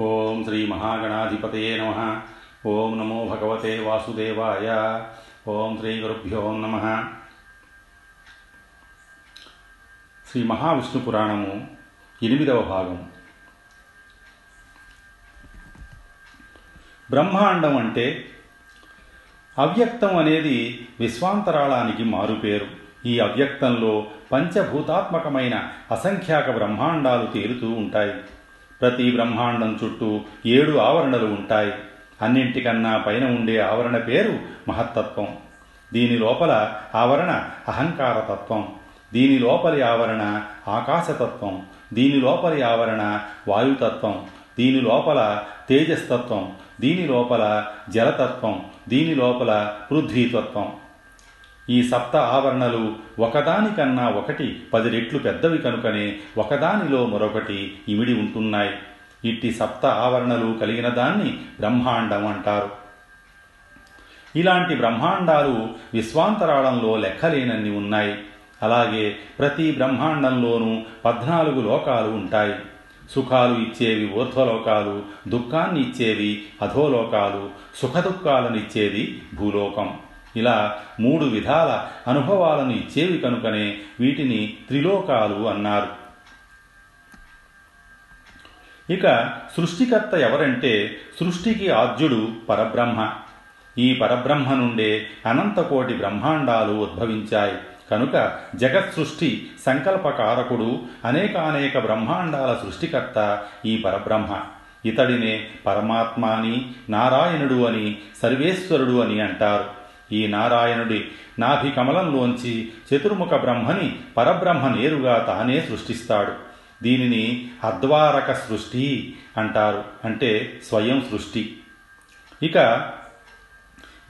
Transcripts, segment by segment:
ఓం శ్రీ మహాగణాధిపతయే నమ. ఓం నమో భగవతే వాసుదేవాయ. ఓం శ్రీ గురుభ్యో నమ. శ్రీ మహావిష్ణు పురాణము ఎనిమిదవ భాగం. బ్రహ్మాండం అంటే అవ్యక్తం అనేది విశ్వాంతరాళానికి మారుపేరు. ఈ అవ్యక్తంలో పంచభూతాత్మకమైన అసంఖ్యాక బ్రహ్మాండాలు తేలుతూ ఉంటాయి. ప్రతి బ్రహ్మాండం చుట్టూ ఏడు ఆవరణలు ఉంటాయి. అన్నింటికన్నా పైన ఉండే ఆవరణ పేరు మహత్తత్వం. దీని లోపల ఆవరణ అహంకారతత్వం. దీని లోపలి ఆవరణ ఆకాశతత్వం. దీని లోపలి ఆవరణ వాయుతత్వం. దీని లోపల తేజస్తత్వం. దీని లోపల జలతత్వం. దీని లోపల పృథ్వీతత్వం. ఈ సప్త ఆవరణలు ఒకదానికన్నా ఒకటి పది రెట్లు పెద్దవి కనుకనే ఒకదానిలో మరొకటి ఇమిడి ఉంటున్నాయి. ఇట్టి సప్త ఆవరణలు కలిగిన దాన్ని బ్రహ్మాండం అంటారు. ఇలాంటి బ్రహ్మాండాలు విశ్వాంతరాళంలో లెక్కలేనన్ని ఉన్నాయి. అలాగే ప్రతి బ్రహ్మాండంలోనూ పద్నాలుగు లోకాలు ఉంటాయి. సుఖాలు ఇచ్చేవి ఊర్ధ్వలోకాలు దుఃఖాన్ని ఇచ్చేవి అధోలోకాలు సుఖదుఖాలనిచ్చేది భూలోకం. ఇలా మూడు విధాల అనుభవాలను ఇచ్చేవి కనుకనే వీటిని త్రిలోకాలు అన్నారు. ఇక సృష్టికర్త ఎవరంటే సృష్టికి ఆద్యుడు పరబ్రహ్మ. ఈ పరబ్రహ్మ నుండే అనంతకోటి బ్రహ్మాండాలు ఉద్భవించాయి. కనుక జగత్ సృష్టి సంకల్పకారకుడు అనేకానేక బ్రహ్మాండాల సృష్టికర్త ఈ పరబ్రహ్మ. ఇతడినే పరమాత్మ అని నారాయణుడు అని సర్వేశ్వరుడు అని అంటారు. ఈ నారాయణుడి నాభి కమలంలోంచి చతుర్ముఖ బ్రహ్మని పరబ్రహ్మ నేరుగా తానే సృష్టిస్తాడు. దీనిని అద్వారక సృష్టి అంటారు. అంటే స్వయం సృష్టి. ఇక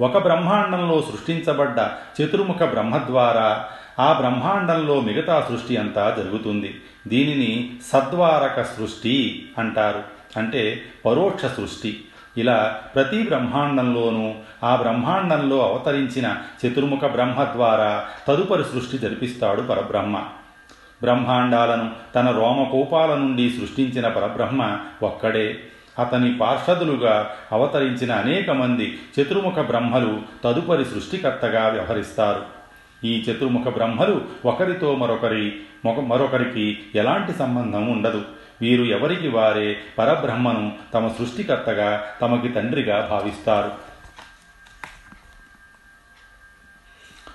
ఒక బ్రహ్మాండంలో సృష్టించబడ్డ చతుర్ముఖ బ్రహ్మ ద్వారా ఆ బ్రహ్మాండంలో మిగతా సృష్టి అంతా జరుగుతుంది. దీనిని సద్వారక సృష్టి అంటారు. అంటే పరోక్ష సృష్టి. ఇలా ప్రతి బ్రహ్మాండంలోనూ ఆ బ్రహ్మాండంలో అవతరించిన చతుర్ముఖ బ్రహ్మ ద్వారా తదుపరి సృష్టి జరిపిస్తాడు పరబ్రహ్మ. బ్రహ్మాండాలను తన రోమకోపాల నుండి సృష్టించిన పరబ్రహ్మ ఒక్కడే. అతని పార్షదులుగా అవతరించిన అనేక మంది చతుర్ముఖ బ్రహ్మలు తదుపరి సృష్టికర్తగా వ్యవహరిస్తారు. ఈ చతుర్ముఖ బ్రహ్మలు ఒకరితో మరొకరి మరొకరికి ఎలాంటి సంబంధం ఉండదు. వీరు ఎవరికి వారే పరబ్రహ్మను తమ సృష్టికర్తగా తమకి తండ్రిగా భావిస్తారు.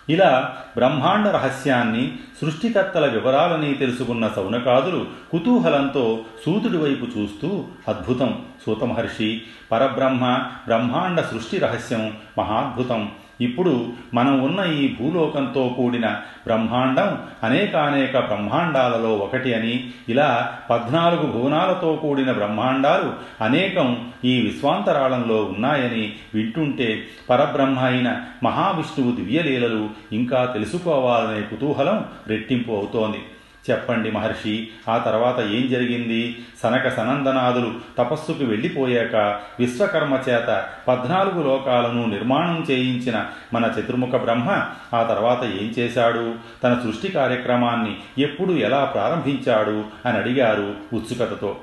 ఇలా బ్రహ్మాండ రహస్యాన్ని సృష్టికర్తల వివరాలని తెలుసుకున్న సౌనకాదులు కుతూహలంతో సూతుడి వైపు చూస్తూ అద్భుతం సూతమహర్షి పరబ్రహ్మ బ్రహ్మాండ సృష్టి రహస్యం మహాద్భుతం ఇప్పుడు మనం ఉన్న ఈ భూలోకంతో కూడిన బ్రహ్మాండం అనేకానేక బ్రహ్మాండాలలో ఒకటి అని ఇలా పద్నాలుగు భువనాలతో కూడిన బ్రహ్మాండాలు అనేకం ఈ విశ్వాంతరాళంలో ఉన్నాయని వింటుంటే పరబ్రహ్మ అయిన మహావిష్ణువు దివ్యలీలలు ఇంకా తెలుసుకోవాలనే కుతూహలం రెట్టింపు అవుతోంది. చెప్పండి మహర్షి. ఆ తర్వాత ఏం జరిగింది? సనక సనందనాదులు తపస్సుకు వెళ్ళిపోయాక విశ్వకర్మ చేత పద్నాలుగు లోకాలను నిర్మాణం చేయించిన మన చతుర్ముఖ బ్రహ్మ ఆ తర్వాత ఏం చేశాడు? తన సృష్టి కార్యక్రమాన్ని ఎప్పుడు ఎలా ప్రారంభించాడు? అని అడిగారు ఉత్సుకతతో.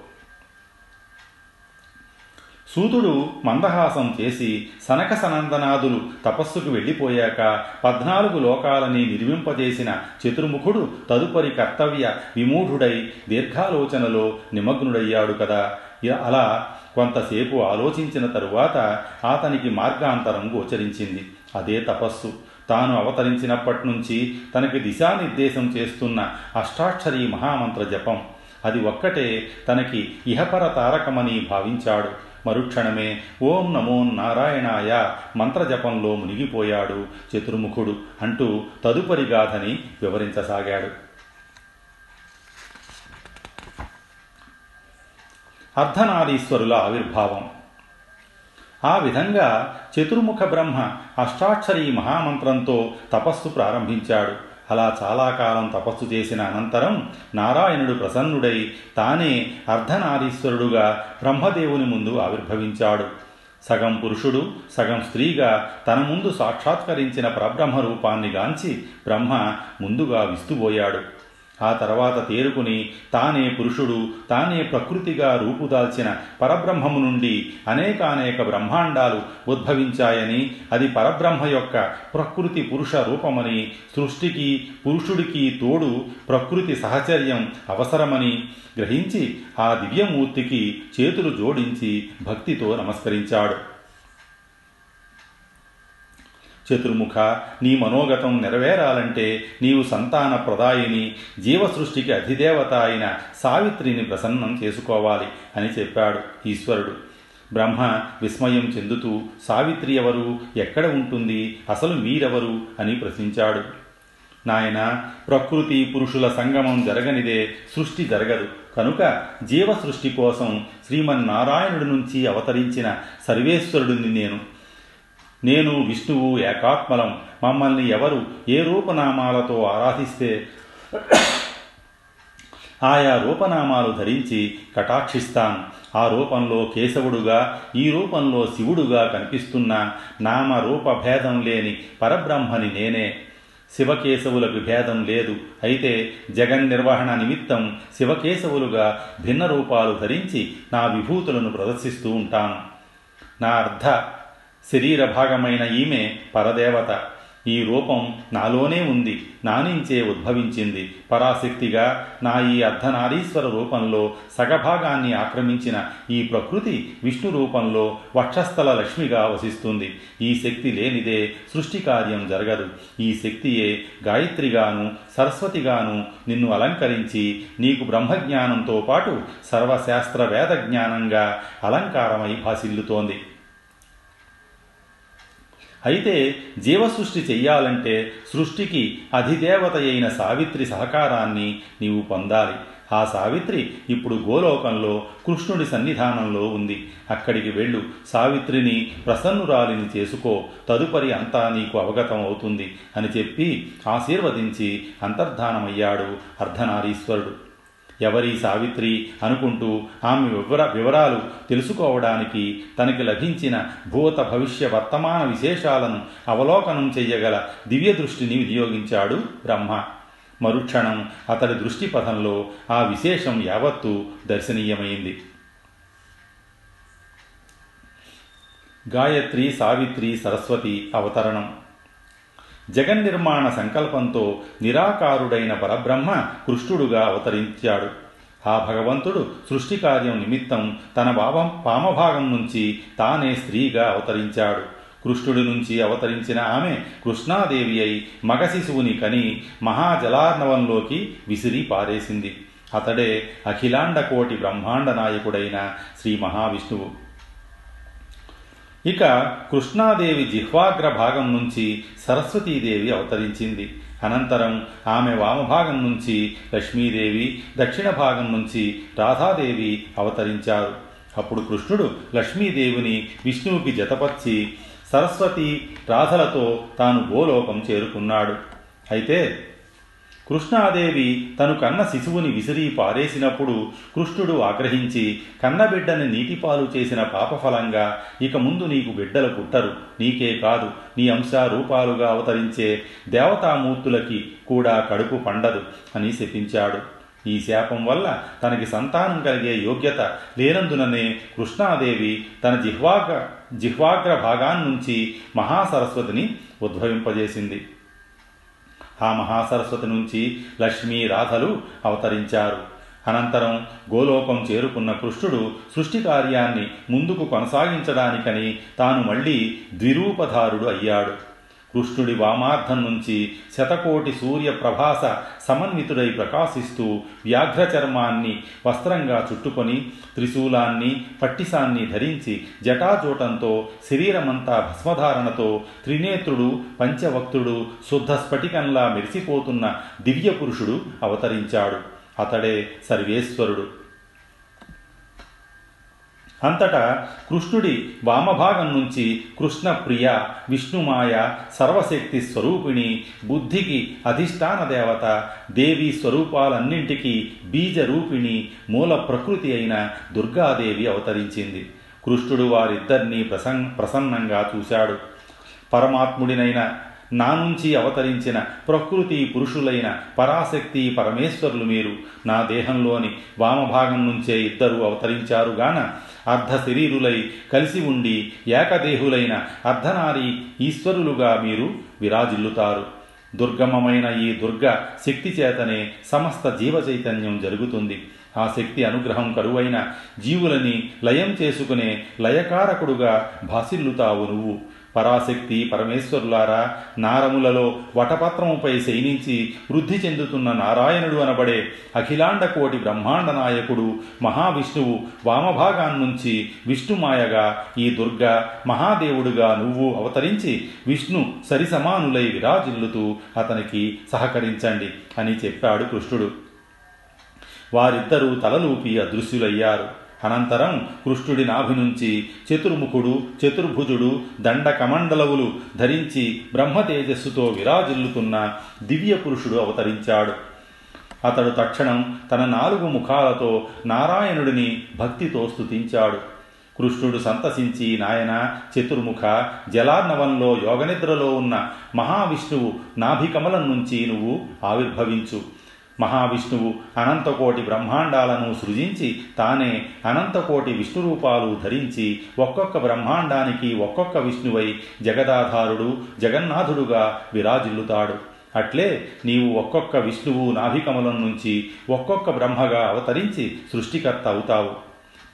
సూతుడు మందహాసం చేసి సనక సనందనాదులు తపస్సుకు వెళ్ళిపోయాక పద్నాలుగు లోకాలని నిర్మింపజేసిన చతుర్ముఖుడు తదుపరి కర్తవ్య విమూఢుడై దీర్ఘాలోచనలో నిమగ్నుడయ్యాడు కదా. అలా కొంతసేపు ఆలోచించిన తరువాత అతనికి మార్గాంతరం గోచరించింది. అదే తపస్సు. తాను అవతరించినప్పటి నుంచి తనకి దిశానిర్దేశం చేస్తున్న అష్టాక్షరీ మహామంత్ర జపం. అది ఒక్కటే తనకి ఇహపర తారకమని భావించాడు. మరుక్షణమే ఓం నమో నారాయణాయ మంత్రజపంలో మునిగిపోయాడు చతుర్ముఖుడు అంటూ తదుపరి గాథని వివరించసాగాడు. అర్ధనారీశ్వరుల ఆవిర్భావం. ఆ విధంగా చతుర్ముఖ బ్రహ్మ అష్టాక్షరీ మహామంత్రంతో తపస్సు ప్రారంభించాడు. అలా చాలా కాలం తపస్సు చేసిన అనంతరం నారాయణుడు ప్రసన్నుడై తానే అర్ధనారీశ్వరుడుగా బ్రహ్మదేవుని ముందు ఆవిర్భవించాడు. సగం పురుషుడు సగం స్త్రీగా తన ముందు సాక్షాత్కరించిన పరబ్రహ్మ రూపాన్ని గాంచి బ్రహ్మ ముందుగా విస్తుబోయాడు ఆ తర్వాత తేరుకుని తానే పురుషుడు తానే ప్రకృతిగా రూపుదాల్చిన పరబ్రహ్మము నుండి అనేకానేక బ్రహ్మాండాలు ఉద్భవించాయని అది పరబ్రహ్మ యొక్క ప్రకృతి పురుష రూపమని సృష్టికి పురుషుడికి తోడు ప్రకృతి సహచర్యం అవసరమని గ్రహించి ఆ దివ్యమూర్తికి చేతులు జోడించి భక్తితో నమస్కరించాడు. చతుర్ముఖ నీ మనోగతం నెరవేరాలంటే నీవు సంతాన ప్రదాయిని జీవసృష్టికి అధిదేవత అయిన సావిత్రిని ప్రసన్నం చేసుకోవాలి అని చెప్పాడు ఈశ్వరుడు. బ్రహ్మ విస్మయం చెందుతూ సావిత్రి ఎవరు? ఎక్కడ ఉంటుంది? అసలు మీరెవరు? అని ప్రశ్నించాడు. నాయన ప్రకృతి పురుషుల సంగమం జరగనిదే సృష్టి జరగదు. కనుక జీవ సృష్టి కోసం శ్రీమన్నారాయణుడి నుంచి అవతరించిన సర్వేశ్వరుడిని నేను నేను విష్ణువు ఏకాత్మలం. మమ్మల్ని ఎవరు ఏ రూపనామాలతో ఆరాధిస్తే ఆయా రూపనామాలు ధరించి కటాక్షిస్తాను ఆ రూపంలో కేశవుడుగా ఈ రూపంలో శివుడుగా కనిపిస్తున్న నామ రూప భేదం లేని పరబ్రహ్మని నేనే. శివకేశవులకు భేదం లేదు. అయితే జగన్ నిర్వహణ నిమిత్తం శివకేశవులుగా భిన్న రూపాలు ధరించి నా విభూతులను ప్రదర్శిస్తూ ఉంటాను నా అర్ధ శరీర భాగమైన ఈమె పరదేవత. ఈ రూపం నాలోనే ఉంది నానించే ఉద్భవించింది. పరాశక్తిగా నా ఈ అర్ధనారీశ్వర రూపంలో సగభాగాన్ని ఆక్రమించిన ఈ ప్రకృతి విష్ణు రూపంలో వక్షస్థల లక్ష్మిగా వసిస్తుంది. ఈ శక్తి లేనిదే సృష్టి కార్యం జరగదు. ఈ శక్తియే గాయత్రిగాను సరస్వతిగాను నిన్ను అలంకరించి నీకు బ్రహ్మజ్ఞానంతో పాటు సర్వశాస్త్ర వేద జ్ఞానంగా అలంకారమై భాసిల్లుతోంది. అయితే జీవ సృష్టి చెయ్యాలంటే సృష్టికి అధిదేవత అయిన సావిత్రి సహకారాన్ని నీవు పొందాలి. ఆ సావిత్రి ఇప్పుడు గోలోకంలో కృష్ణుడి సన్నిధానంలో ఉంది. అక్కడికి వెళ్ళు. సావిత్రిని ప్రసన్నురాలిని చేసుకో. తదుపరి అంతా నీకు అవగతం అవుతుంది అని చెప్పి ఆశీర్వదించి అంతర్ధానమయ్యాడు అర్ధనారీశ్వరుడు. ఎవరి సావిత్రి అనుకుంటూ ఆమె వివర వివరాలు తెలుసుకోవడానికి తనకి లభించిన భూత భవిష్య వర్తమాన విశేషాలను అవలోకనం చెయ్యగల దివ్య దృష్టిని వినియోగించాడు బ్రహ్మ. మరుక్షణం అతడి దృష్టి పథంలో ఆ విశేషం యావత్తూ దర్శనీయమైంది. గాయత్రి సావిత్రి సరస్వతి అవతరణం. జగన్నిర్మాణ సంకల్పంతో నిరాకారుడైన పరబ్రహ్మ కృష్ణుడుగా అవతరించాడు. ఆ భగవంతుడు సృష్టి కార్యం నిమిత్తం తన భావం పామభాగం నుంచి తానే స్త్రీగా అవతరించాడు. కృష్ణుడి నుంచి అవతరించిన ఆమె కృష్ణాదేవి అయి మగ శిశువుని కని మహాజలార్ణవంలోకి విసిరి పారేసింది. అతడే అఖిలాండ కోటి బ్రహ్మాండ నాయకుడైన శ్రీ మహావిష్ణువు. ఇక కృష్ణాదేవి జిహ్వాగ్ర భాగం నుంచి సరస్వతీదేవి అవతరించింది. అనంతరం ఆమె వామభాగం నుంచి లక్ష్మీదేవి దక్షిణ భాగం నుంచి రాధాదేవి అవతరించారు. అప్పుడు కృష్ణుడు లక్ష్మీదేవిని విష్ణువుకి జతపర్చి సరస్వతి రాధలతో తాను గోలోకం చేరుకున్నాడు. అయితే కృష్ణాదేవి తను కన్న శిశువుని విసిరి పారేసినప్పుడు కృష్ణుడు ఆగ్రహించి కన్నబిడ్డని నీటిపాలు చేసిన పాపఫలంగా ఇక ముందు నీకు బిడ్డలు పుట్టరు. నీకే కాదు నీ అంశ రూపాలుగా అవతరించే దేవతామూర్తులకి కూడా కడుపు పండదు అని శపించాడు. ఈ శాపం వల్ల తనకి సంతానం కలిగే యోగ్యత లేనందుననే కృష్ణాదేవి తన జిహ్వాగ్ర జిహ్వాగ్ర భాగాన్నించి మహాసరస్వతిని ఉద్భవింపజేసింది. ఆ మహాసరస్వతి నుంచి లక్ష్మీ రాధలు అవతరించారు. అనంతరం గోలోకం చేరుకున్న కృష్ణుడు సృష్టి కార్యాన్ని ముందుకు కొనసాగించడానికని తాను మళ్ళీ ద్విరూపధారుడు అయ్యాడు. కృష్ణుడి వామార్థం నుంచి శతకోటి సూర్య ప్రభాస సమన్వితుడై ప్రకాశిస్తూ వ్యాఘ్రచర్మాన్ని వస్త్రంగా చుట్టుకొని త్రిశూలాన్ని పట్టిసాన్ని ధరించి జటాజూటంతో శరీరమంతా భస్మధారణతో త్రినేత్రుడు పంచవక్తుడు శుద్ధ స్ఫటికంలా మెరిసిపోతున్న దివ్య పురుషుడు అవతరించాడు. అతడే సర్వేశ్వరుడు. అంతటా కృష్ణుడి వామభాగం నుంచి కృష్ణప్రియ విష్ణుమాయ సర్వశక్తి స్వరూపిణి బుద్ధికి అధిష్టాన దేవత దేవి స్వరూపాలన్నింటికీ బీజరూపిణి మూల ప్రకృతి అయిన దుర్గాదేవి అవతరించింది. కృష్ణుడు వారిద్దరినీ ప్రసన్ ప్రసన్నంగా చూశాడు. పరమాత్ముడినైన నా నుంచి అవతరించిన ప్రకృతి పురుషులైన పరాశక్తి పరమేశ్వరులు మీరు. నా దేహంలోని వామభాగం నుంచే ఇద్దరు అవతరించారు గాన అర్ధ శరీరులై కలిసి ఉండి ఏకదేహులైన అర్ధనారి ఈశ్వరులుగా మీరు విరాజిల్లుతారు. దుర్గమమైన ఈ దుర్గ శక్తి చేతనే సమస్త జీవ చైతన్యం జరుగుతుంది. ఆ శక్తి అనుగ్రహం కరువైన జీవులని లయం చేసుకునే లయకారకుడుగా భాసిల్లుతావు నువ్వు. పరాశక్తి పరమేశ్వరులారా నారములలో వటపత్రముపై శయనించి వృద్ధి చెందుతున్న నారాయణుడు అనబడే అఖిలాండ కోటి బ్రహ్మాండ నాయకుడు మహావిష్ణువు వామభాగాన్నుంచి విష్ణుమాయగా ఈ దుర్గ మహాదేవుడుగా నువ్వు అవతరించి విష్ణు సరిసమానులై విరాజిల్లుతూ అతనికి సహకరించండి అని చెప్పాడు కృష్ణుడు. వారిద్దరూ తలలూపి అదృశ్యులయ్యారు. అనంతరం కృష్ణుడి నాభి నుంచి చతుర్ముఖుడు చతుర్భుజుడు దండ కమండలవులు ధరించి బ్రహ్మతేజస్సుతో విరాజిల్లుతున్న దివ్య పురుషుడు అవతరించాడు. అతడు తక్షణం తన నాలుగు ముఖాలతో నారాయణుడిని భక్తితో స్థుతించాడు కృష్ణుడు సంతసించి నాయన చతుర్ముఖ జలార్ణవంలో యోగనిద్రలో ఉన్న మహావిష్ణువు నాభికమలం నుంచి నువ్వు ఆవిర్భవించు. మహావిష్ణువు అనంతకోటి బ్రహ్మాండాలను సృజించి తానే అనంతకోటి విష్ణు రూపాలు ధరించి ఒక్కొక్క బ్రహ్మాండానికి ఒక్కొక్క విష్ణువై జగదాధారుడు జగన్నాథుడుగా విరాజిల్లుతాడు. అట్లే నీవు ఒక్కొక్క విష్ణువు నాభికమలం నుంచి ఒక్కొక్క బ్రహ్మగా అవతరించి సృష్టికర్త అవుతావు.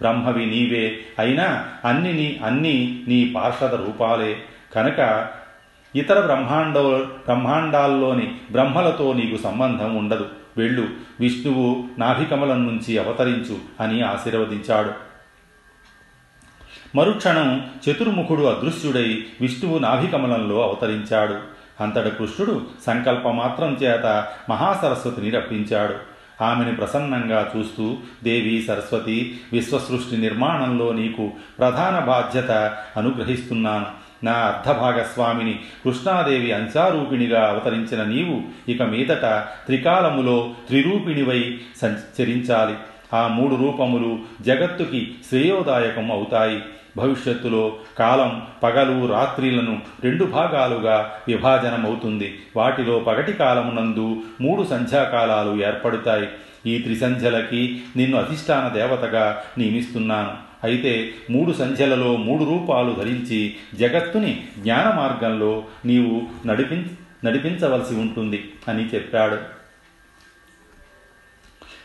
బ్రహ్మవి నీవే అయినా అన్ని నీ అన్ని నీ పార్షద రూపాలే. కనుక ఇతర బ్రహ్మాండ బ్రహ్మాండాల్లోని బ్రహ్మలతో నీకు సంబంధం ఉండదు. వెళ్ళు విష్ణువు నాభికమలం నుంచి అవతరించు అని ఆశీర్వదించాడు. మరుక్షణం చతుర్ముఖుడు అదృశ్యుడై విష్ణువు నాభికమలంలో అవతరించాడు. అంతట కృష్ణుడు సంకల్పమాత్రం చేత మహాసరస్వతిని రప్పించాడు. ఆమెను ప్రసన్నంగా చూస్తూ దేవి సరస్వతి విశ్వసృష్టి నిర్మాణంలో నీకు ప్రధాన బాధ్యత అనుగ్రహిస్తున్నాను. నా అర్ధభాగస్వామిని కృష్ణాదేవి అంశారూపిణిగా అవతరించిన నీవు ఇక మీదట త్రికాలములో త్రిరూపిణివై సంచరించాలి. ఆ మూడు రూపములు జగత్తుకి శ్రేయోదాయకం అవుతాయి. భవిష్యత్తులో కాలం పగలు రాత్రిలను రెండు భాగాలుగా విభాజనమవుతుంది. వాటిలో పగటి కాలమునందు మూడు సంధ్యాకాలాలు ఏర్పడతాయి. ఈ త్రిసంధ్యలకి నిన్ను అధిష్టాన దేవతగా నియమిస్తున్నాను. అయితే మూడు సంధ్యలలో మూడు రూపాలు ధరించి జగత్తుని జ్ఞాన మార్గంలో నీవు నడిపి నడిపించవలసి ఉంటుంది అని చెప్పాడు.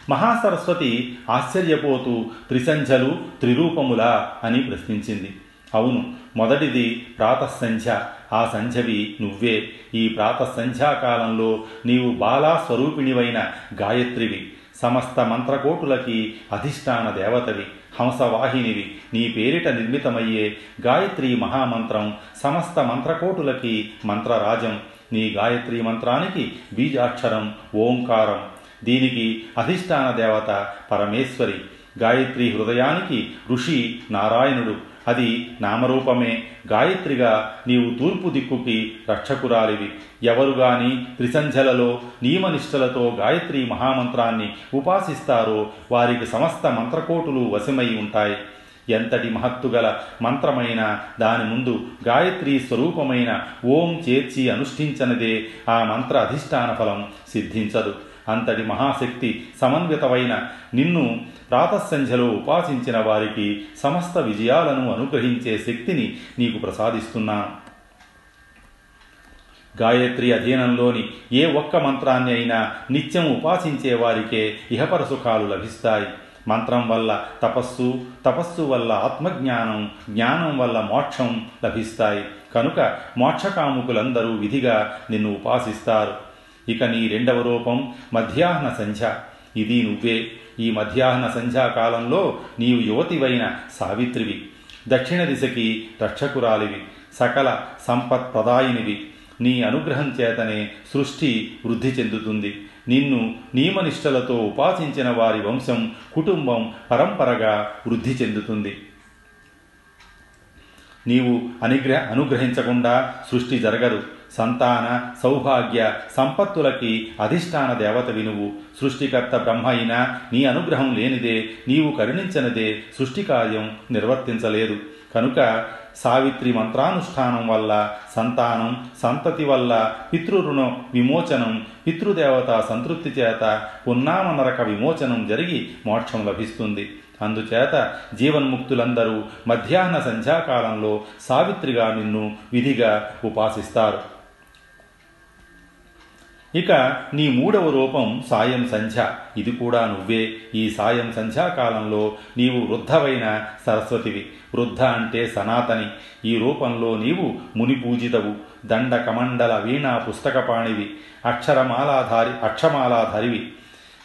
మహాసరస్వతి ఆశ్చర్యపోతూ త్రిసంధ్యలు త్రిరూపములా? అని ప్రశ్నించింది. అవును మొదటిది ప్రాతసంధ్య ఆ సంధ్యవి నువ్వే. ఈ ప్రాతసంధ్యాకాలంలో నీవు బాలా స్వరూపిణివైన గాయత్రివి సమస్త మంత్రకోటులకి అధిష్టాన దేవతవి. హంసవాహినివి. నీ పేరిట నిర్మితమయ్యే గాయత్రి మహామంత్రం సమస్త మంత్రకోటులకి మంత్రరాజం. నీ గాయత్రి మంత్రానికి బీజాక్షరం ఓంకారం. దీనికి అధిష్టాన దేవత పరమేశ్వరి. గాయత్రి హృదయానికి ఋషి నారాయణుడు. అది నామరూపమే. గాయత్రిగా నీవు తూర్పు దిక్కుకి రక్షకురాలివి. ఎవరు గాని త్రిసంధ్యలలో నియమనిష్టలతో గాయత్రి మహామంత్రాన్ని ఉపాసిస్తారో వారికి సమస్త మంత్రకోటులు వశమై ఉంటాయి. ఎంతటి మహత్తుగల మంత్రమైన దాని ముందు గాయత్రి స్వరూపమైన ఓం చేర్చి అనుష్ఠించనిదే ఆ మంత్ర అధిష్టాన ఫలం సిద్ధించదు. అంతటి మహాశక్తి సమన్వితమైన నిన్ను ప్రాతస్సంధ్యలో ఉపాసించిన వారికి సమస్త విజయాలను అనుగ్రహించే శక్తిని నీకు ప్రసాదిస్తున్నా. గాయత్రి అధీనంలోని ఏ ఒక్క మంత్రాన్ని అయినా నిత్యం ఉపాసించే వారికే ఇహపర సుఖాలు లభిస్తాయి. మంత్రం వల్ల తపస్సు తపస్సు వల్ల ఆత్మజ్ఞానం జ్ఞానం వల్ల మోక్షం లభిస్తాయి. కనుక మోక్షకాముకులందరూ విధిగా నిన్ను ఉపాసిస్తారు. ఇక నీ రెండవ రూపం మధ్యాహ్న సంధ్య. ఇది నువ్వే. ఈ మధ్యాహ్న సంధ్యాకాలంలో నీవు యువతివైన సావిత్రివి. దక్షిణ దిశకి రక్షకురాలివి. సకల సంపత్ ప్రదాయినివి. నీ అనుగ్రహం చేతనే సృష్టి వృద్ధి చెందుతుంది. నిన్ను నియమనిష్టలతో ఉపాసించిన వారి వంశం కుటుంబం పరంపరగా వృద్ధి చెందుతుంది. నీవు అనుగ్రహ అనుగ్రహించకుండా సృష్టి జరగదు. సంతాన సౌభాగ్య సంపత్తులకి అధిష్టాన దేవత వినువు. సృష్టికర్త బ్రహ్మ అయినా నీ అనుగ్రహం లేనిదే నీవు కరుణించనిదే సృష్టి కార్యం నిర్వర్తించలేదు. కనుక సావిత్రి మంత్రానుష్ఠానం వల్ల సంతానం సంతతి వల్ల పితృరుణ విమోచనం పితృదేవత సంతృప్తి చేత ఉన్నామ నరక విమోచనం జరిగి మోక్షం లభిస్తుంది. అందుచేత జీవన్ముక్తులందరూ మధ్యాహ్న సంధ్యాకాలంలో సావిత్రిగా నిన్ను విధిగా ఉపాసిస్తారు. ఇక నీ మూడవ రూపం సాయం సంధ్య. ఇది కూడా నువ్వే. ఈ సాయం సంధ్యాకాలంలో నీవు వృద్ధవైన సరస్వతివి. వృద్ధ అంటే సనాతని. ఈ రూపంలో నీవు ముని పూజితవు. దండ కమండల వీణా పుస్తకపాణివి అక్షరమాలాధారి అక్షమాలాధారివి.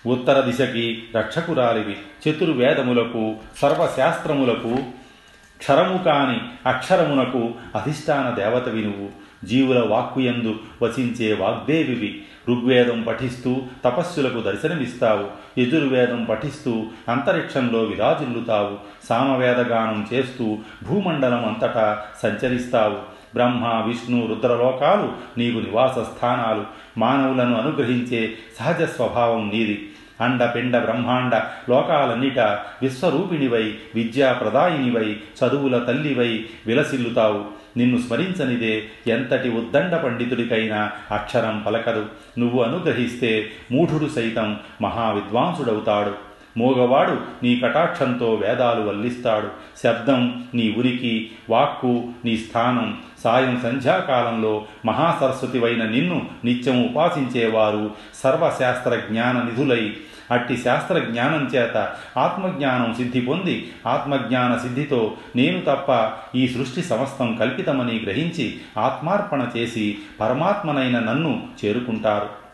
ఉత్తర దిశకి రక్షకురాలివి. చతుర్వేదములకు సర్వశాస్త్రములకు క్షరము కాని అక్షరమునకు అధిష్టాన దేవతవి నువ్వు. జీవుల వాక్కుయందు వసించే వాగ్దేవివి. ఋగ్వేదం పఠిస్తూ తపస్సులకు దర్శనమిస్తావు. యజుర్వేదం పఠిస్తూ అంతరిక్షంలో విరాజిల్లుతావు. సామవేదగానం చేస్తూ భూమండలం అంతటా సంచరిస్తావు. బ్రహ్మ విష్ణు రుద్రలోకాలు నీకు నివాస స్థానాలు. మానవులను అనుగ్రహించే సహజ స్వభావం నీది. అండపిండ బ్రహ్మాండ లోకాలన్నిట విశ్వరూపిణివై విద్యా ప్రదాయినివై చదువుల తల్లివై విలసిల్లుతావు. నిన్ను స్మరించనిదే ఎంతటి ఉద్దండ పండితుడికైనా అక్షరం పలకదు. నువ్వు అనుగ్రహిస్తే మూఢుడు సైతం మహావిద్వాంసుడవుతాడు. మూగవాడు నీ కటాక్షంతో వేదాలు వల్లిస్తాడు. శబ్దం నీ ఉనికి వాక్కు నీ స్థానం. సాయం సంధ్యాకాలంలో మహాసరస్వతివైన నిన్ను నిత్యం ఉపాసించేవారు సర్వశాస్త్ర జ్ఞాన నిధులై అట్టి శాస్త్ర జ్ఞానం చేత ఆత్మజ్ఞానం సిద్ధి పొంది ఆత్మజ్ఞాన సిద్ధితో నేను తప్ప ఈ సృష్టి సమస్తం కల్పితమని గ్రహించి ఆత్మార్పణ చేసి పరమాత్మనైన నన్ను చేరుకుంటారు.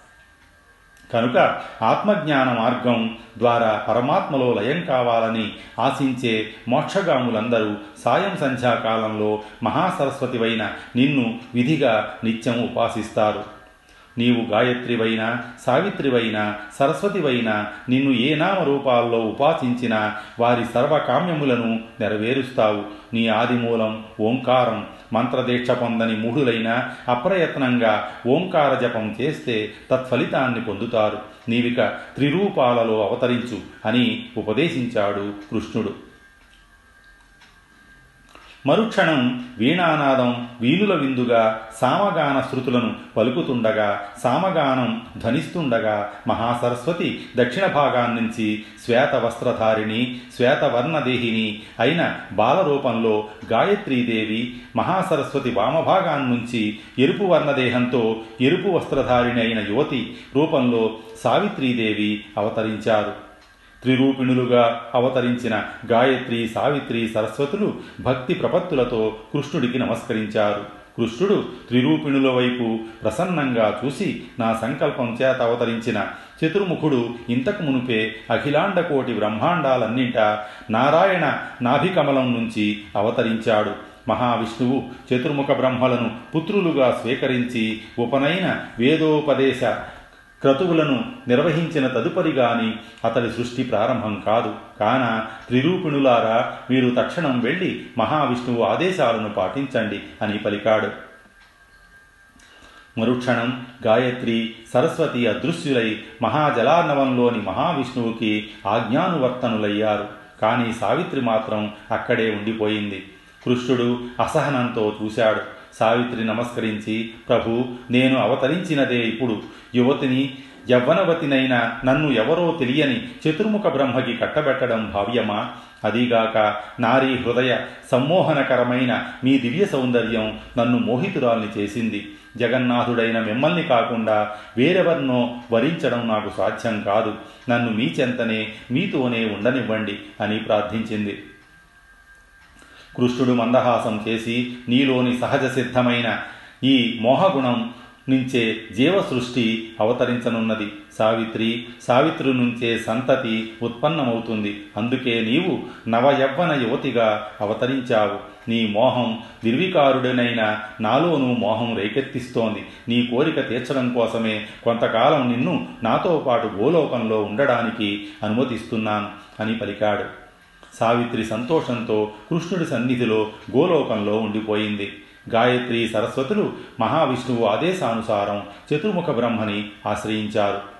కనుక ఆత్మజ్ఞాన మార్గం ద్వారా పరమాత్మలో లయం కావాలని ఆశించే మోక్షగాములందరూ సాయం సంధ్యాకాలంలో మహాసరస్వతివైన నిన్ను విధిగా నిత్యం ఉపాసిస్తారు. నీవు గాయత్రివైనా సావిత్రివైనా సరస్వతివైనా నిన్ను ఏ నామరూపాల్లో ఉపాసించినా వారి సర్వకామ్యములను నెరవేరుస్తావు. నీ ఆదిమూలం ఓంకారం మంత్రదీక్ష పొందని మూఢులైన అప్రయత్నంగా ఓంకార జపం చేస్తే తత్ఫలితాన్ని పొందుతారు. నీవిక త్రిరూపాలలో అవతరించు అని ఉపదేశించాడు కృష్ణుడు. మరుక్షణం వీణానాదం వీణుల విందుగా సామగాన శృతులను పలుకుతుండగా సామగానం ధ్వనిస్తుండగా మహాసరస్వతి దక్షిణ భాగాన్నించి శ్వేత వస్త్రధారిణి శ్వేతవర్ణదేహిని అయిన బాలరూపంలో గాయత్రీదేవి మహాసరస్వతి వామభాగాన్నుంచి ఎరుపు వర్ణదేహంతో ఎరుపు వస్త్రధారిణి అయిన యువతి రూపంలో సావిత్రీదేవి అవతరించారు. త్రిరూపిణులుగా అవతరించిన గాయత్రి సావిత్రి సరస్వతులు భక్తి ప్రపత్తులతో కృష్ణుడికి నమస్కరించారు. కృష్ణుడు త్రిరూపిణుల వైపు ప్రసన్నంగా చూసి నా సంకల్పం చేత అవతరించిన చతుర్ముఖుడు ఇంతకు మునుపే అఖిలాండకోటి బ్రహ్మాండాలన్నింట నారాయణ నాభికమలం నుంచి అవతరించాడు. మహావిష్ణువు చతుర్ముఖ బ్రహ్మలను పుత్రులుగా స్వీకరించి ఉపనయన వేదోపదేశ క్రతువులను నిర్వహించిన తదుపరి గాని అతడి సృష్టి ప్రారంభం కాదు. కాన త్రిరూపిణులారా మీరు తక్షణం వెళ్ళి మహావిష్ణువు ఆదేశాలను పాటించండి అని పలికాడు. మరుక్షణం గాయత్రి సరస్వతి అదృశ్యులై మహాజలార్ణవంలోని మహావిష్ణువుకి ఆజ్ఞానువర్తనులయ్యారు. కానీ సావిత్రి మాత్రం అక్కడే ఉండిపోయింది. కృష్ణుడు అసహనంతో చూశాడు. సావిత్రి నమస్కరించి ప్రభు నేను అవతరించినదే ఇప్పుడు. యువతిని యవ్వనవతినైన నన్ను ఎవరో తెలియని చతుర్ముఖ బ్రహ్మకి కట్టబెట్టడం భావ్యమా? అదీగాక నారీ హృదయ సమ్మోహనకరమైన మీ దివ్య సౌందర్యం నన్ను మోహితురాల్ని చేసింది. జగన్నాథుడైన మిమ్మల్ని కాకుండా వేరెవర్నో వరించడం నాకు సాధ్యం కాదు. నన్ను మీ చెంతనే మీతోనే ఉండనివ్వండి అని ప్రార్థించింది. కృష్ణుడు మందహాసం చేసి నీలోని సహజ సిద్ధమైన ఈ మోహగుణం నుంచే జీవ సృష్టి అవతరించనున్నది. సావిత్రి సావిత్రి నుంచే సంతతి ఉత్పన్నమవుతుంది. అందుకే నీవు నవయవ్వన యువతిగా అవతరించావు. నీ మోహం నిర్వికారుడనైన నాలోనూ మోహం రేకెత్తిస్తోంది. నీ కోరిక తీర్చడం కోసమే కొంతకాలం నిన్ను నాతో పాటు గోలోకంలో ఉండడానికి అనుమతిస్తున్నాను అని పలికాడు. సావిత్రి సంతోషంతో కృష్ణుడి సన్నిధిలో గోలోకంలో ఉండిపోయింది. గాయత్రి సరస్వతులు మహావిష్ణువు ఆదేశానుసారం చతుర్ముఖ బ్రహ్మని ఆశ్రయించారు.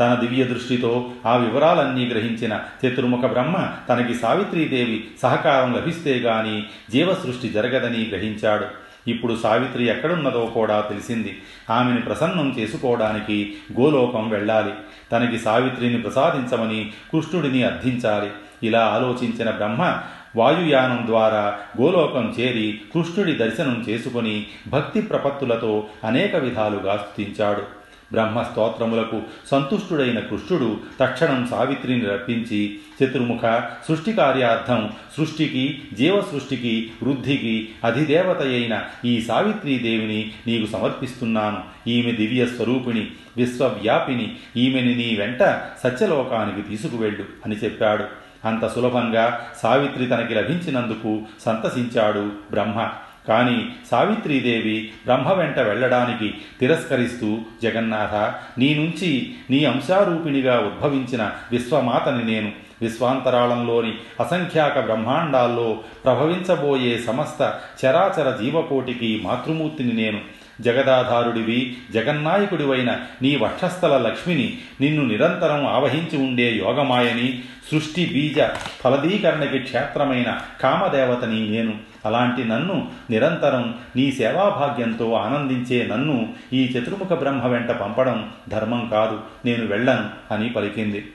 తన దివ్య దృష్టితో ఆ వివరాలన్నీ గ్రహించిన చతుర్ముఖ బ్రహ్మ తనకి సావిత్రీదేవి సహకారం లభిస్తే గాని జీవసృష్టి జరగదని గ్రహించాడు. ఇప్పుడు సావిత్రి ఎక్కడున్నదో కూడా తెలిసింది. ఆమెను ప్రసన్నం చేసుకోవడానికి గోలోకం వెళ్ళాలి. తనకి సావిత్రిని ప్రసాదించమని కృష్ణుడిని అర్థించాలి. ఇలా ఆలోచించిన బ్రహ్మ వాయుయానం ద్వారా గోలోకం చేరి కృష్ణుడి దర్శనం చేసుకుని భక్తి ప్రపత్తులతో అనేక విధాలుగా స్థుతించాడు బ్రహ్మస్తోత్రములకు సంతుష్టుడైన కృష్ణుడు తక్షణం సావిత్రిని రప్పించి చతుర్ముఖ సృష్టి కార్యార్థం సృష్టికి జీవ సృష్టికి వృద్ధికి అధిదేవత అయిన ఈ సావిత్రీదేవిని నీకు సమర్పిస్తున్నాను. ఈమె దివ్య స్వరూపిణి విశ్వవ్యాపిని. ఈమెని నీ వెంట సత్యలోకానికి తీసుకువెళ్ళు అని చెప్పాడు. అంత సులభంగా సావిత్రి తనకి లభించినందుకు సంతసించాడు బ్రహ్మ. కానీ సావిత్రీదేవి బ్రహ్మ వెంట వెళ్ళడానికి తిరస్కరిస్తూ జగన్నాథ నీ నుంచి నీ అంశారూపిణిగా ఉద్భవించిన విశ్వమాతని నేను విశ్వాంతరాళంలోని అసంఖ్యాక బ్రహ్మాండాల్లో ప్రభవించబోయే సమస్త చరాచర జీవకోటికి మాతృమూర్తిని నేను. జగదాధారుడివి జగన్నాయకుడివైన నీ వక్షస్థల లక్ష్మిని నిన్ను నిరంతరం ఆవహించి ఉండే యోగమాయని సృష్టి బీజ ఫలదీకరణకి క్షేత్రమైన కామదేవతని నేను. అలాంటి నన్ను నిరంతరం నీ సేవాభాగ్యంతో ఆనందించే నన్ను ఈ చతుర్ముఖ బ్రహ్మ వెంట పంపడం ధర్మం కాదు నేను వెళ్ళను అని పలికింది.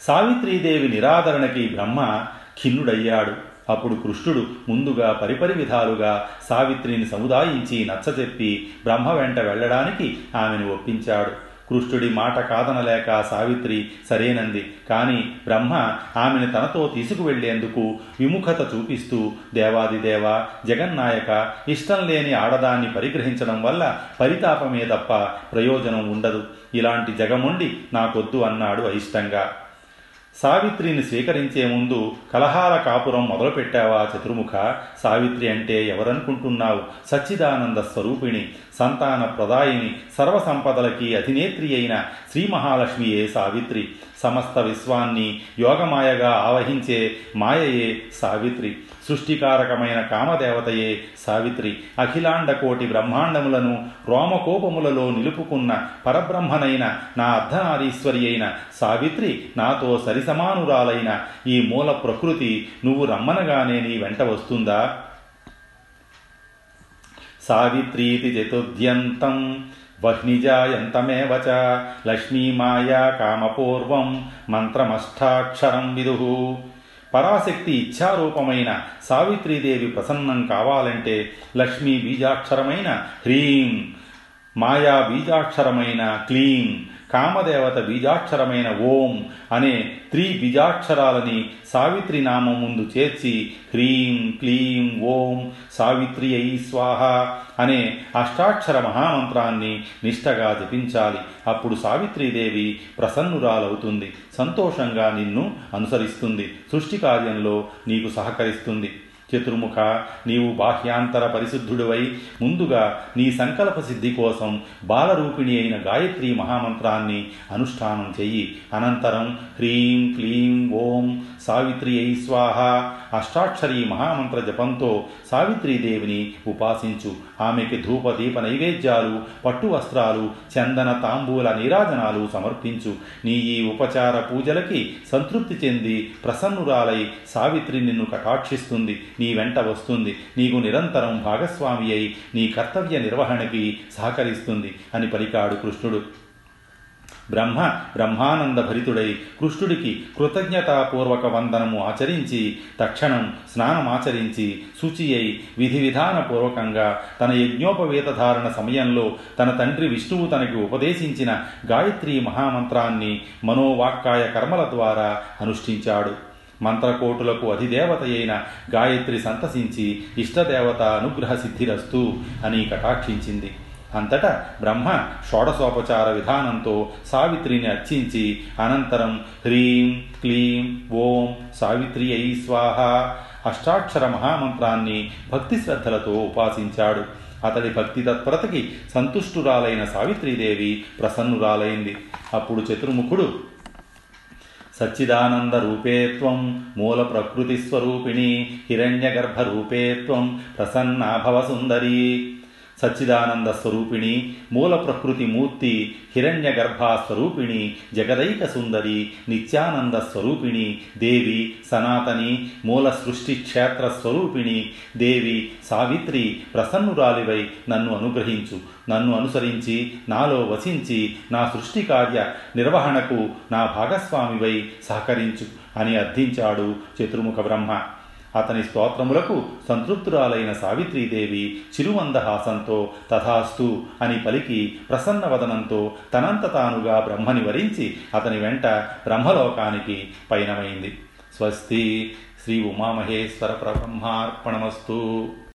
సావిత్రీదేవి నిరాదరణకి బ్రహ్మ ఖిన్నుడయ్యాడు. అప్పుడు కృష్ణుడు ముందుగా పరిపరి విధాలుగా సావిత్రిని సముదాయించి నచ్చజెప్పి బ్రహ్మ వెంట వెళ్ళడానికి ఆమెను ఒప్పించాడు. కృష్ణుడి మాట కాదనలేక సావిత్రి సరేనంది. కానీ బ్రహ్మ ఆమెను తనతో తీసుకువెళ్ళేందుకు విముఖత చూపిస్తూ దేవాదిదేవ జగన్నాయక ఇష్టం లేని ఆడదాన్ని పరిగ్రహించడం వల్ల పరితాపమే తప్ప ప్రయోజనం ఉండదు. ఇలాంటి జగముండి నాకొద్దు అన్నాడు అయిష్టంగా. సావిత్రిని స్వీకరించే ముందు కలహాల కాపురం మొదలుపెట్టావా చతుర్ముఖ? సావిత్రి అంటే ఎవరనుకుంటున్నావు? సచ్చిదానంద స్వరూపిణి. సంతాన ప్రదాయిని సర్వసంపదలకి అధినేత్రి అయిన శ్రీ మహాలక్ష్మియే సావిత్రి. సమస్త విశ్వాన్ని యోగమాయగా ఆవహించే మాయయే సావిత్రి. సృష్టికారకమైన కామదేవతయే సావిత్రి. అఖిలాండ కోటి బ్రహ్మాండములను రోమకోపములలో నిలుపుకున్న పరబ్రహ్మనైన నా అర్ధనారీశ్వరి అయిన సావిత్రి నాతో సరిసమానురాలైన ఈ మూల ప్రకృతి నువ్వు రమ్మనగానే నీ వెంట వస్తుందా? సావిత్రీతి చతుర్థ్యంతం వహ్నిజాయంతమేవ చ లక్ష్మీమాయా కామపూర్వం మంత్రమష్టాక్షరం విదు పరాశక్తి ఇచ్ఛారూపమైన సావిత్రీదేవి ప్రసన్నం కావాలంటే లక్ష్మీ బీజాక్షరమైన హ్రీం మాయా బీజాక్షరమైన క్లీం కామదేవత బీజాక్షరమైన ఓం అనే త్రి బీజాక్షరాలని సావిత్రి నామం ముందు చేర్చి హ్రీం క్లీం ఓం సావిత్రి అయి స్వాహ అనే అష్టాక్షర మహామంత్రాన్ని నిష్టగా జపించాలి. అప్పుడు సావిత్రీదేవి ప్రసన్నురాలవుతుంది. సంతోషంగా నిన్ను అనుసరిస్తుంది. సృష్టి కార్యంలో నీకు సహకరిస్తుంది. చతుర్ముఖ నీవు బాహ్యాంతర పరిశుద్ధుడివై ముందుగా నీ సంకల్ప సిద్ధి కోసం బాలరూపిణి అయిన గాయత్రి మహామంత్రాన్ని అనుష్ఠానం చెయ్యి. అనంతరం హ్రీం క్లీం ఓం సావిత్రి ఐ స్వాహ. అష్టాక్షరీ మహామంత్ర జపంతో సావిత్రీదేవిని ఉపాసించు. ఆమెకి ధూపదీప నైవేద్యాలు పట్టు వస్త్రాలు చందన తాంబూల నీరాజనాలు సమర్పించు. నీ ఈ ఉపచార పూజలకి సంతృప్తి చెంది ప్రసన్నురాలై సావిత్రి నిన్ను కటాక్షిస్తుంది. నీ వెంట వస్తుంది. నీకు నిరంతరం భాగస్వామి అయి నీ కర్తవ్య నిర్వహణకి సహకరిస్తుంది అని పలికాడు కృష్ణుడు. బ్రహ్మ బ్రహ్మానంద భరితుడై కృష్ణుడికి కృతజ్ఞతాపూర్వక వందనము ఆచరించి తక్షణం స్నానమాచరించి శుచి అయి విధి విధానపూర్వకంగా తన యజ్ఞోపవేత ధారణ సమయంలో తన తండ్రి విష్ణువు తనకి ఉపదేశించిన గాయత్రి మహామంత్రాన్ని మనోవాక్కాయ కర్మల ద్వారా అనుష్ఠించాడు. మంత్రకోటులకు అధిదేవత అయిన గాయత్రి సంతసించి ఇష్టదేవత అనుగ్రహ సిద్ధిరస్తు అని కటాక్షించింది. అంతటా బ్రహ్మ షోడశోపచార విధానంతో సావిత్రిని అర్చించి అనంతరం హ్రీం క్లీం ఓం సావిత్రి అయి స్వాహ అష్టాక్షర మహామంత్రాన్ని భక్తి శ్రద్ధలతో ఉపాసించాడు. అతడి భక్తి తత్పరతకి సంతుష్టురాలైన సావిత్రీదేవి ప్రసన్నురాలైంది. అప్పుడు చతుర్ముఖుడు సచ్చిదానంద రూపేత్వం మూల ప్రకృతి స్వరూపిణి హిరణ్యగర్భ రూపేత్వం ప్రసన్నాభవ సుందరీ సచ్చిదానంద స్వరూపిణి మూల ప్రకృతి మూర్తి హిరణ్య గర్భా స్వరూపిణి జగదైక సుందరి నిత్యానంద స్వరూపిణి దేవి సనాతని మూల సృష్టి క్షేత్ర స్వరూపిణి దేవి సావిత్రి ప్రసన్నురాలివై నన్ను అనుగ్రహించు. నన్ను అనుసరించి నాలో వసించి నా సృష్టి కార్య నిర్వహణకు నా భాగస్వామివై సహకరించు అని అర్థించాడు చతుర్ముఖ బ్రహ్మ. అతని స్తోత్రములకు సంతృప్తురాలైన సావిత్రీదేవి చిరుమందహాసంతో తథాస్తు అని పలికి ప్రసన్నవదనంతో తనంత తానుగా బ్రహ్మని వరించి అతని వెంట బ్రహ్మలోకానికి పయనమైంది. స్వస్తి శ్రీ ఉమామహేశ్వర బ్రహ్మార్పణమస్తు